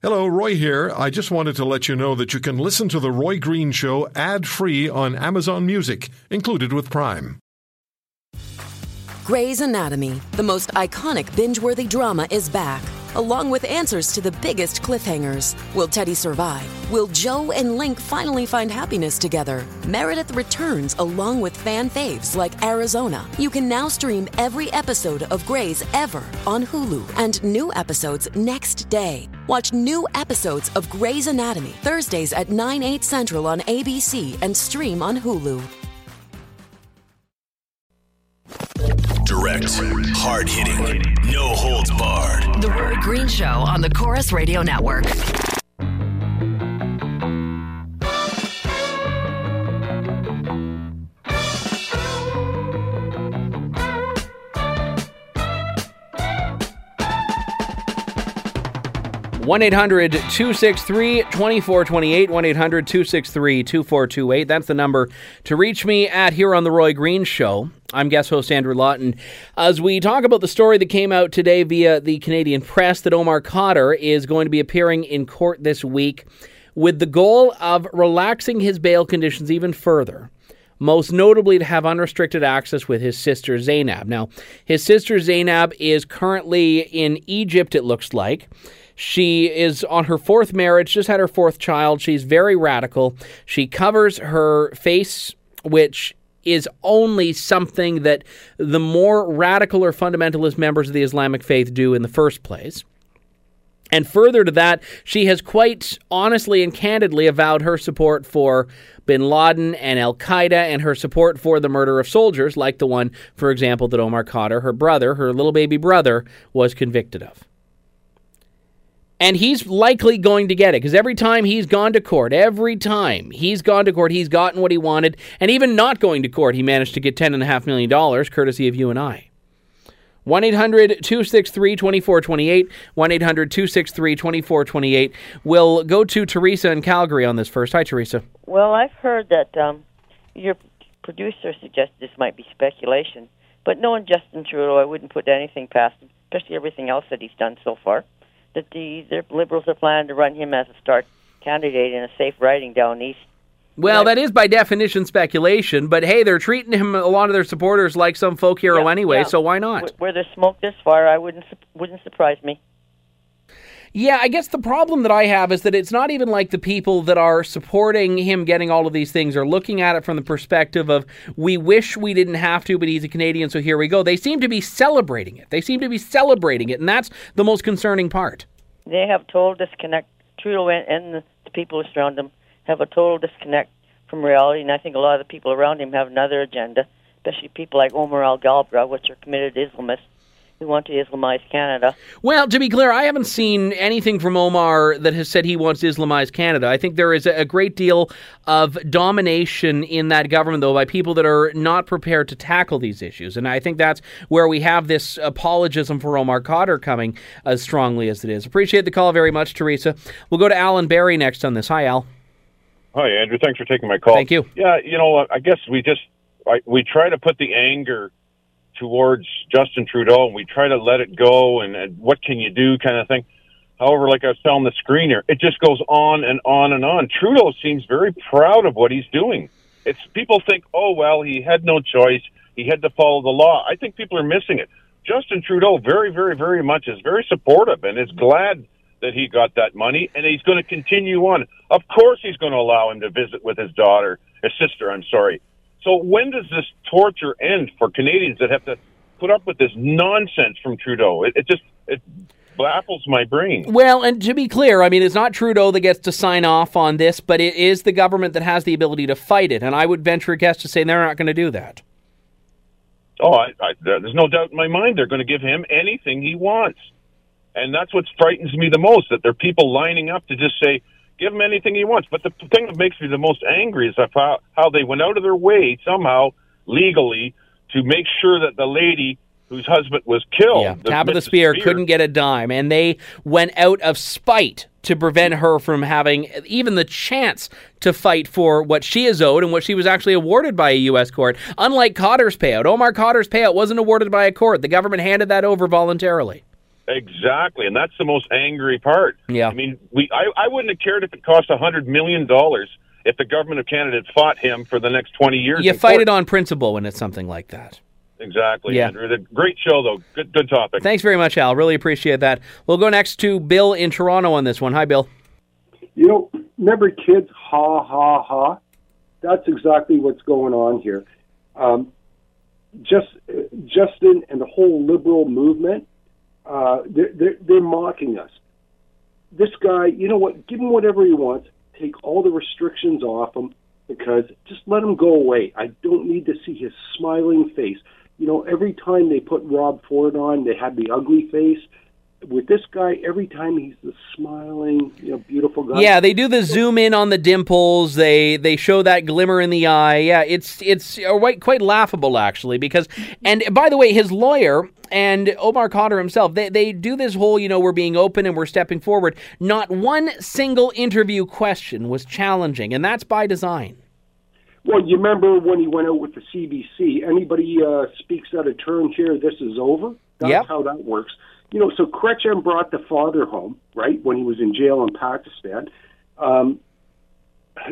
Hello, Roy here. I just wanted to let you know that you can listen to The Roy Green Show ad free on Amazon Music, included with Prime. Grey's Anatomy, the most iconic binge worthy drama, is back, along with answers to the biggest cliffhangers. Will Teddy survive? Will Jo and Link finally find happiness together? Meredith returns along with fan faves like Arizona. You can now stream every episode of Grey's ever on Hulu and new episodes next day. Watch new episodes of Grey's Anatomy Thursdays at 9, 8 central on ABC and stream on Hulu. Direct, hard hitting, no holds barred. The Roy Green Show on the Corus Radio Network. One 263 2428 1 800 263 2428 That's the number to reach me at here on The Roy Green Show. I'm guest host Andrew Lawton. As we talk about the story that came out today via the Canadian press that Omar Khadr is going to be appearing in court this week with the goal of relaxing his bail conditions even further most notably to have unrestricted access with his sister Zainab. Now, his sister Zainab is currently in Egypt, it looks like. She is on her fourth marriage, just had her fourth child. She's very radical. She covers her face, which is only something that the more radical or fundamentalist members of the Islamic faith do in the first place. And further to that, she has quite honestly and candidly avowed her support for bin Laden and Al Qaeda and her support for the murder of soldiers, like the one, for example, that Omar Khadr, her brother, her little baby brother, was convicted of. And he's likely going to get it because every time he's gone to court, every time he's gone to court, he's gotten what he wanted. And even not going to court, he managed to get $10.5 million, courtesy of you and I. 1 800 263 2428. 1 800 263 2428. We'll go to Teresa in Calgary on this first. Hi, Teresa. Well, I've heard that um, your producer suggested this might be speculation, but knowing Justin Trudeau, I wouldn't put anything past him, especially everything else that he's done so far. That the, the Liberals are planning to run him as a start candidate in a safe riding down east. Well, that is by definition speculation, but hey, they're treating him a lot of their supporters like some folk hero Yeah, anyway, yeah. so why not? Where there's smoke this far, I wouldn't wouldn't surprise me. Yeah, I guess the problem that I have is that it's not even like the people that are supporting him getting all of these things are looking at it from the perspective of we wish we didn't have to, but he's a Canadian, so here we go. They seem to be celebrating it. They seem to be celebrating it, and that's the most concerning part. They have total disconnect. Trudeau and, and the, the people who surround him have a total disconnect from reality, and I think a lot of the people around him have another agenda, especially people like Omar Alghabra, which are committed Islamists who want to Islamize Canada. Well, to be clear, I haven't seen anything from Omar that has said he wants to Islamize Canada. I think there is a great deal of domination in that government, though, by people that are not prepared to tackle these issues. And I think that's where we have this apologism for Omar Khadr coming as strongly as it is. Appreciate the call very much, Teresa. We'll go to Alan Barry next on this. Hi, Al. Hi, Andrew. Thanks for taking my call. Thank you. Yeah, you know, I guess we just I, we try to put the anger towards Justin Trudeau, and we try to let it go, and, and what can you do, kind of thing. However, like I was telling the screener, it just goes on and on and on. Trudeau seems very proud of what he's doing. It's people think, oh well, he had no choice. He had to follow the law. I think people are missing it. Justin Trudeau, very, very, very much is very supportive and is glad that he got that money, and he's going to continue on. Of course, he's going to allow him to visit with his daughter, his sister. I'm sorry. So when does this torture end for Canadians that have to put up with this nonsense from Trudeau? It, it just it baffles my brain. Well, and to be clear, I mean, it's not Trudeau that gets to sign off on this, but it is the government that has the ability to fight it. And I would venture a guess to say they're not going to do that. Oh, I, I, there's no doubt in my mind they're going to give him anything he wants, and that's what frightens me the most. That there are people lining up to just say, "Give him anything he wants." But the thing that makes me the most angry is how how they went out of their way somehow legally to make sure that the lady whose husband was killed, Yeah, the of the Speer couldn't get a dime, and they went out of spite to prevent her from having even the chance to fight for what she is owed and what she was actually awarded by a U.S. court. Unlike Khadr's payout, Omar Khadr's payout wasn't awarded by a court. The government handed that over voluntarily. Exactly, and that's the most angry part. Yeah. I mean, we I, I wouldn't have cared if it cost a hundred million dollars if the government of Canada had fought him for the next twenty years. You fight court. it on principle when it's something like that. Exactly, Yeah. Andrew. The- Great show, though. Good, good topic. Thanks very much, Al. Really appreciate that. We'll go next to Bill in Toronto on this one. Hi, Bill. You know, remember kids, ha, ha, ha? That's exactly what's going on here. Um, just Justin and the whole liberal movement, uh, they're, they're, they're mocking us. This guy, you know what? Give him whatever he wants. Take all the restrictions off him because just let him go away. I don't need to see his smiling face. You know, every time they put Rob Ford on, they had the ugly face. With this guy, every time he's the smiling, you know, beautiful guy. Yeah, they do the zoom in on the dimples. They they show that glimmer in the eye. Yeah, it's it's uh, quite quite laughable actually because and by the way, his lawyer and Omar Khadr himself, they they do this whole, you know, we're being open and we're stepping forward. Not one single interview question was challenging, and that's by design. Well, you remember when he went out with the CBC? Anybody uh, speaks out of turn here, this is over. That's Yep. how that works. You know, so Chrétien brought the father home, right, when he was in jail in Pakistan. Um,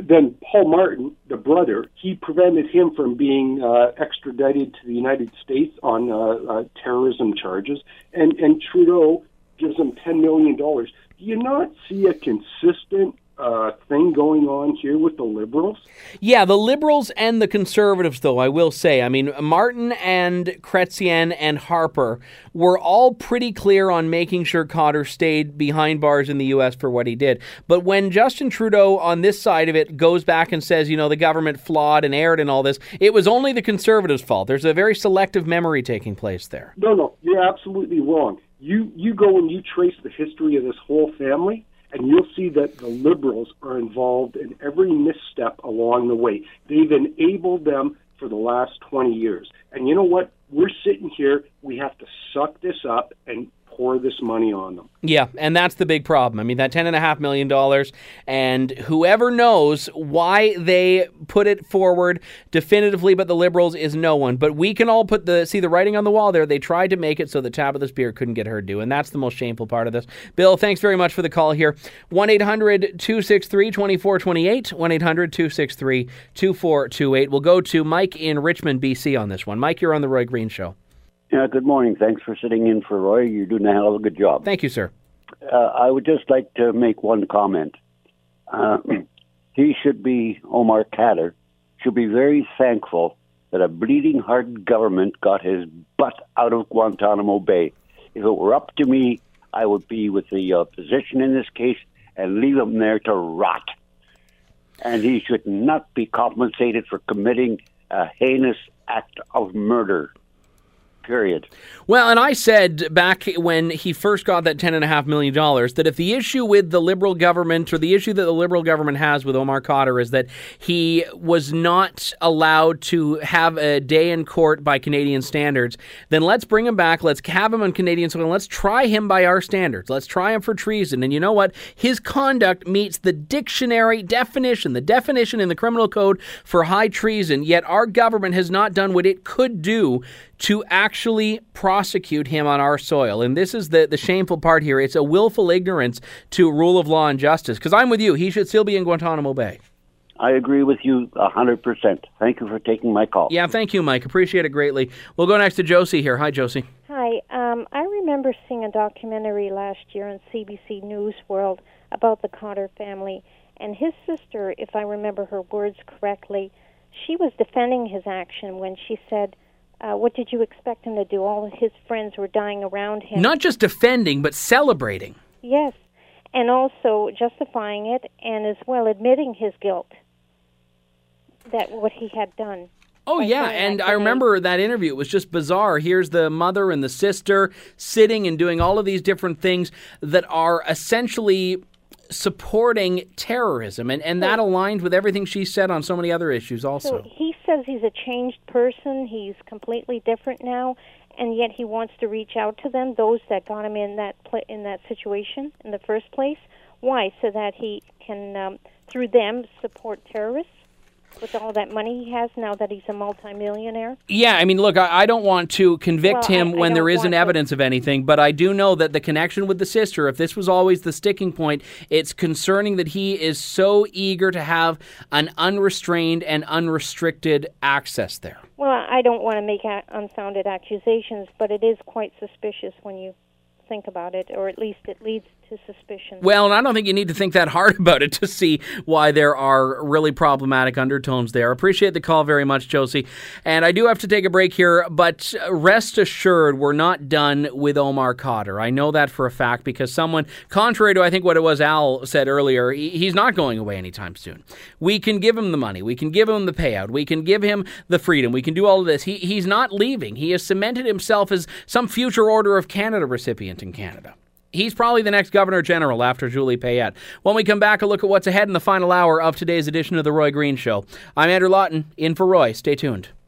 then Paul Martin, the brother, he prevented him from being uh, extradited to the United States on uh, uh, terrorism charges, and and Trudeau gives him ten million dollars. Do you not see a consistent uh, thing going on here with the liberals? Yeah, the liberals and the conservatives, though, I will say. I mean, Martin and Chrétien and Harper were all pretty clear on making sure Khadr stayed behind bars in the U.S. for what he did. But when Justin Trudeau on this side of it goes back and says, you know, the government flawed and erred and all this, it was only the conservatives' fault. There's a very selective memory taking place there. No, no, you're absolutely wrong. You you go and you trace the history of this whole family, and you'll see that the liberals are involved in every misstep along the way. They've enabled them for the last 20 years. And you know what? We're sitting here. We have to suck this up and pour this money on them. Yeah, and that's the big problem. I mean, that $10.5 million, and whoever knows why they put it forward definitively, but the Liberals is no one. But we can all put the see the writing on the wall there. They tried to make it so the Tabitha Speer couldn't get her due, and that's the most shameful part of this. Bill, thanks very much for the call here. 1 800 263 2428. 1 800 263 2428. We'll go to Mike in Richmond, BC on this one. Mike, you're on The Roy Green Show. Yeah, good morning. Thanks for sitting in for Roy. You're doing a hell of a good job. Thank you, sir. Uh, I would just like to make one comment. Uh, he should be, Omar Khadr, should be very thankful that a bleeding heart government got his butt out of Guantanamo Bay. If it were up to me, I would be with the opposition in this case and leave him there to rot. And he should not be compensated for committing a heinous act of murder. Period. Well, and I said back when he first got that $10.5 million that if the issue with the Liberal government or the issue that the Liberal government has with Omar Khadr is that he was not allowed to have a day in court by Canadian standards, then let's bring him back. Let's have him on Canadian soil. Let's try him by our standards. Let's try him for treason. And you know what? His conduct meets the dictionary definition, the definition in the criminal code for high treason, yet our government has not done what it could do to actually prosecute him on our soil. And this is the, the shameful part here. It's a willful ignorance to rule of law and justice. Because I'm with you. He should still be in Guantanamo Bay. I agree with you a 100%. Thank you for taking my call. Yeah, thank you, Mike. Appreciate it greatly. We'll go next to Josie here. Hi, Josie. Hi. Um, I remember seeing a documentary last year on CBC News World about the Khadr family. And his sister, if I remember her words correctly, she was defending his action when she said, uh, what did you expect him to do? All of his friends were dying around him. Not just defending, but celebrating. Yes, and also justifying it, and as well admitting his guilt that what he had done. Oh yeah, and I remember that interview. It was just bizarre. Here's the mother and the sister sitting and doing all of these different things that are essentially supporting terrorism, and, and that aligned with everything she said on so many other issues also. So he says he's a changed person. He's completely different now, and yet he wants to reach out to them, those that got him in that pla- in that situation in the first place. Why? So that he can, um, through them, support terrorists. With all that money he has now that he's a multimillionaire? Yeah, I mean, look, I, I don't want to convict Well, him I- I when there don't isn't to- evidence of anything, but I do know that the connection with the sister, if this was always the sticking point, it's concerning that he is so eager to have an unrestrained and unrestricted access there. Well, I don't want to make a- unfounded accusations, but it is quite suspicious when you think about it, or at least it leads to suspicion. Well, and I don't think you need to think that hard about it to see why there are really problematic undertones there. Appreciate the call very much, Josie. And I do have to take a break here, but rest assured, we're not done with Omar Khadr. I know that for a fact because someone, contrary to I think what it was Al said earlier, he's not going away anytime soon. We can give him the money, we can give him the payout, we can give him the freedom, we can do all of this. He, he's not leaving. He has cemented himself as some future Order of Canada recipient in Canada. He's probably the next Governor General after Julie Payette. When we come back, a look at what's ahead in the final hour of today's edition of The Roy Green Show. I'm Andrew Lawton, in for Roy. Stay tuned.